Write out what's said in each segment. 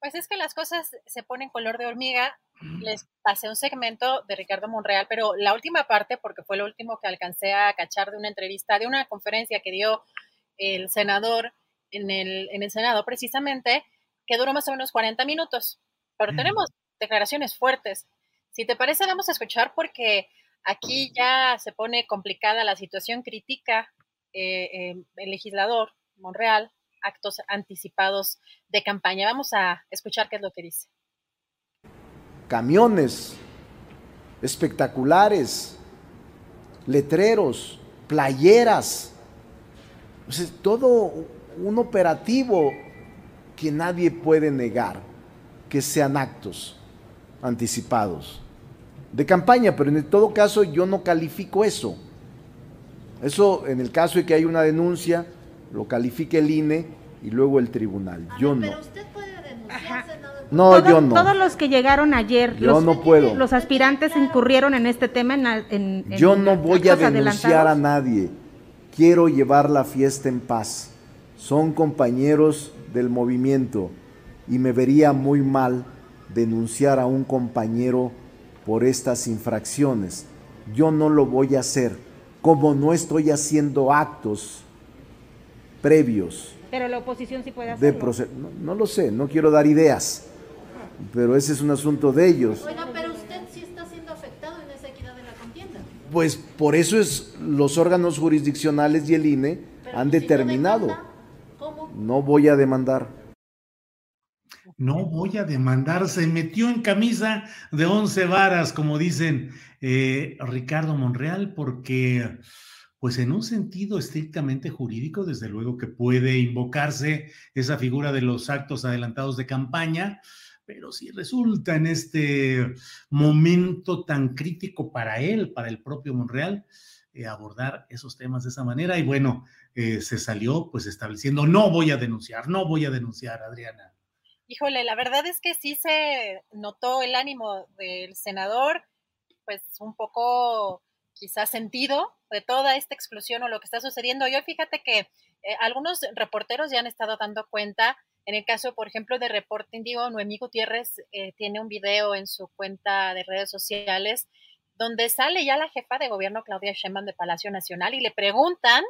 Pues es que las cosas se ponen color de hormiga les pasé un segmento de Ricardo Monreal, pero la última parte, porque fue lo último que alcancé a cachar de una entrevista, de una conferencia que dio el senador en el, en el Senado, precisamente, que duró más o menos 40 minutos. Pero tenemos declaraciones fuertes. Si te parece, vamos a escuchar porque aquí ya se pone complicada la situación, critica eh, eh, el legislador Monreal actos anticipados de campaña. Vamos a escuchar qué es lo que dice camiones espectaculares, letreros, playeras, todo un operativo que nadie puede negar que sean actos anticipados de campaña, pero en todo caso yo no califico eso. Eso en el caso de que hay una denuncia, lo califique el INE y luego el tribunal. yo no. No, yo no. Todos los que llegaron ayer, yo los, no puedo. los aspirantes incurrieron en este tema en, Yo no voy a denunciar a nadie. Quiero llevar la fiesta en paz. Son compañeros del movimiento y me vería muy mal denunciar a un compañero por estas infracciones. Yo no lo voy a hacer, como no estoy haciendo actos previos. Pero la oposición sí puede hacerlo. no, lo sé, no quiero dar ideas pero ese es un asunto de ellos. Oiga, pero usted sí está siendo afectado en esa equidad de la contienda. Pues por eso es los órganos jurisdiccionales y el INE han determinado. ¿cómo? No voy a demandar. No voy a demandar, se metió en camisa de once varas, como dicen eh, Ricardo Monreal, porque pues en un sentido estrictamente jurídico, desde luego que puede invocarse esa figura de los actos adelantados de campaña, pero si resulta en este momento tan crítico para él, para el propio Monreal, eh, abordar esos temas de esa manera. Y bueno, eh, se salió pues estableciendo, no voy a denunciar, no voy a denunciar, Adriana. Híjole, la verdad es que sí se notó el ánimo del senador, pues un poco quizás sentido de toda esta exclusión o lo que está sucediendo. Yo fíjate que eh, algunos reporteros ya han estado dando cuenta en el caso, por ejemplo, de Reporte Indigo, Noemí Gutiérrez eh, tiene un video en su cuenta de redes sociales donde sale ya la jefa de gobierno, Claudia Sheinbaum, de Palacio Nacional, y le preguntan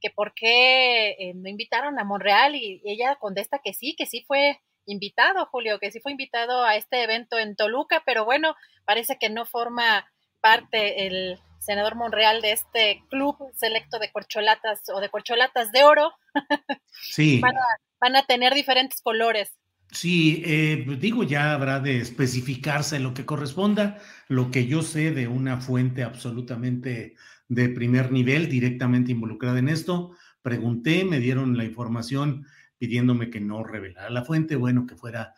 que por qué eh, no invitaron a Monreal, y, ella contesta que sí, que sí fue invitado, Julio, que sí fue invitado a este evento en Toluca, pero bueno, parece que no forma parte el senador Monreal de este club selecto de corcholatas o de corcholatas de oro. Sí van a tener diferentes colores. Sí, eh, digo, ya habrá de especificarse lo que corresponda. Lo que yo sé de una fuente absolutamente de primer nivel, directamente involucrada en esto, pregunté, me dieron la información pidiéndome que no revelara la fuente, bueno, que fuera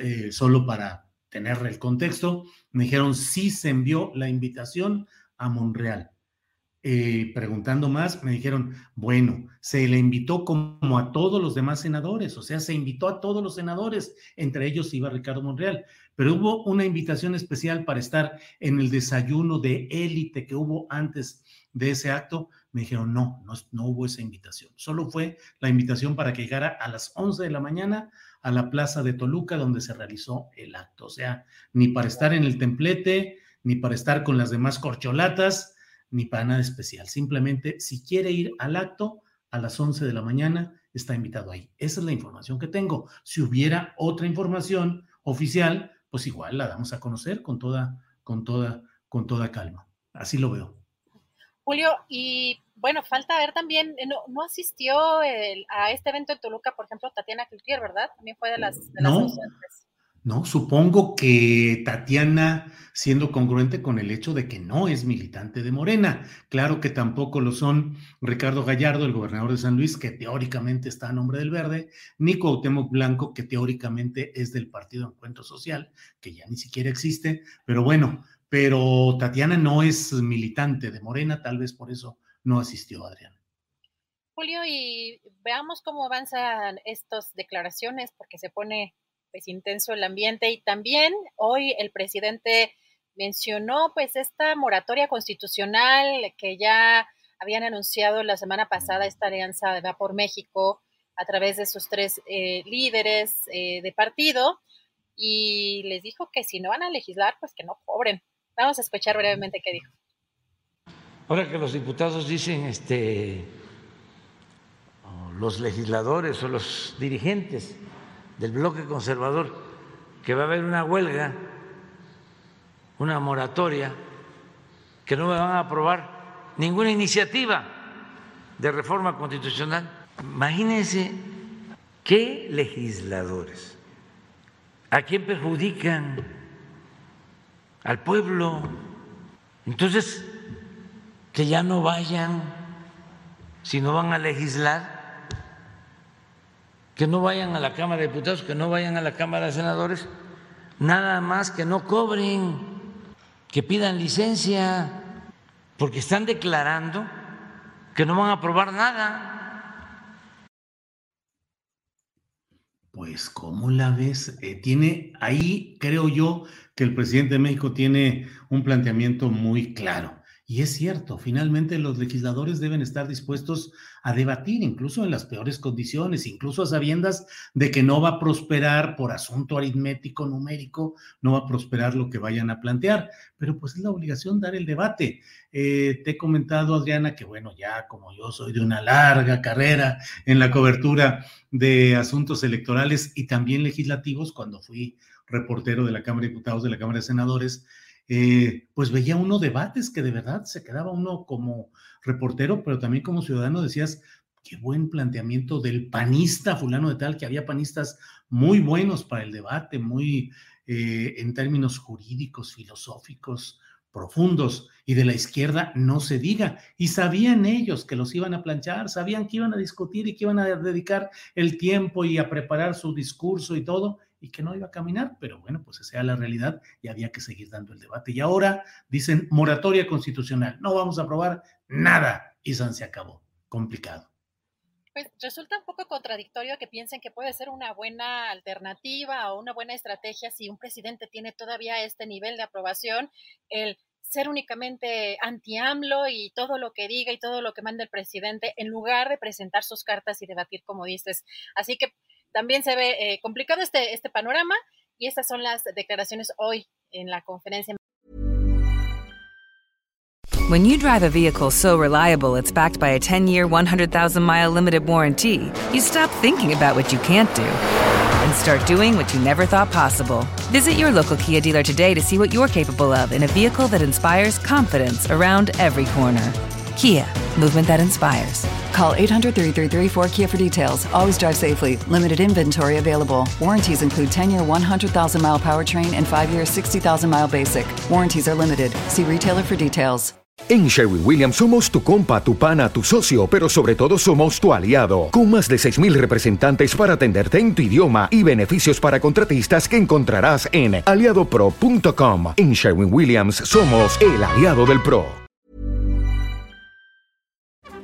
eh, solo para tener el contexto. Me dijeron, sí se envió la invitación a Monreal. Eh, preguntando más, me dijeron, bueno, se le invitó como a todos los demás senadores, o sea, se invitó a todos los senadores, entre ellos iba Ricardo Monreal, pero hubo una invitación especial para estar en el desayuno de élite que hubo antes de ese acto. Me dijeron, no, no, no hubo esa invitación, solo fue la invitación para que llegara a las 11 de la mañana a la plaza de Toluca donde se realizó el acto. O sea, ni para estar en el templete, ni para estar con las demás corcholatas, ni para nada especial. Simplemente, si quiere ir al acto a las 11 de la mañana, está invitado ahí. Esa es la información que tengo. Si hubiera otra información oficial, pues igual la damos a conocer con toda, con toda, con toda calma. Así lo veo. Julio, y bueno, falta ver también, eh, no, asistió a este evento en Toluca, por ejemplo, Tatiana Cloutier, ¿verdad? También fue de las, de no, no, supongo que Tatiana, siendo congruente con el hecho de que no es militante de Morena, claro que tampoco lo son Ricardo Gallardo, el gobernador de San Luis, que teóricamente está a nombre del Verde, ni Cuauhtémoc Blanco, que teóricamente es del Partido Encuentro Social, que ya ni siquiera existe, pero bueno, pero Tatiana no es militante de Morena, tal vez por eso no asistió Adrián. Julio, y veamos cómo avanzan estas declaraciones, porque se pone pues intenso el ambiente y también hoy el presidente mencionó pues esta moratoria constitucional que ya habían anunciado la semana pasada esta alianza de Va por México a través de sus tres eh, líderes eh, de partido y les dijo que si no van a legislar pues que no cobren. Vamos a escuchar brevemente qué dijo. Ahora que los diputados dicen, este, los legisladores o los dirigentes del bloque conservador que va a haber una huelga, una moratoria, que no me van a aprobar ninguna iniciativa de reforma constitucional. Imagínense qué legisladores, a quién perjudican al pueblo. Entonces, que ya no vayan, si no van a legislar, que no vayan a la Cámara de Diputados, que no vayan a la Cámara de Senadores, nada más que no cobren, que pidan licencia, porque están declarando que no van a aprobar nada. Pues, ¿cómo la ves? Eh, tiene ahí, creo yo, que el presidente de México tiene un planteamiento muy claro. Y es cierto, finalmente los legisladores deben estar dispuestos a debatir, incluso en las peores condiciones, incluso a sabiendas de que no va a prosperar por asunto aritmético, numérico, no va a prosperar lo que vayan a plantear, pero pues es la obligación dar el debate. Eh, te he comentado, Adriana, que bueno, ya como yo soy de una larga carrera en la cobertura de asuntos electorales y también legislativos, cuando fui reportero de la Cámara de Diputados, de la Cámara de Senadores, eh, pues veía uno debates que de verdad se quedaba uno como reportero, pero también como ciudadano decías, qué buen planteamiento del panista fulano de tal, que había panistas muy buenos para el debate, muy eh, en términos jurídicos, filosóficos, profundos, y de la izquierda no se diga. Y sabían ellos que los iban a planchar, sabían que iban a discutir y que iban a dedicar el tiempo y a preparar su discurso y todo, y que no iba a caminar, pero bueno, pues esa era la realidad y había que seguir dando el debate. Y ahora dicen moratoria constitucional, no vamos a aprobar nada y se acabó. Complicado. Pues resulta un poco contradictorio que piensen que puede ser una buena alternativa o una buena estrategia si un presidente tiene todavía este nivel de aprobación, el ser únicamente anti-AMLO y todo lo que diga y todo lo que manda el presidente, en lugar de presentar sus cartas y debatir como dices. Así que también se ve eh, complicado este, este panorama y estas son las declaraciones hoy en la conferencia. When you drive a vehicle so reliable it's backed by a 10-year, 100,000-mile limited warranty, you stop thinking about what you can't do and start doing what you never thought possible. Visit your local Kia dealer today to see what you're capable of in a vehicle that inspires confidence around every corner. Kia, movement that inspires. Call 800 333 4KIA for details. Always drive safely. Limited inventory available. Warranties include 10 year 100,000 mile powertrain and 5 year 60,000 mile basic. Warranties are limited. See retailer for details. En Sherwin Williams somos tu compa, tu pana, tu socio, pero sobre todo somos tu aliado. Con más de 6.000 representantes para atenderte en tu idioma y beneficios para contratistas que encontrarás en aliadopro.com. En Sherwin Williams somos el aliado del PRO.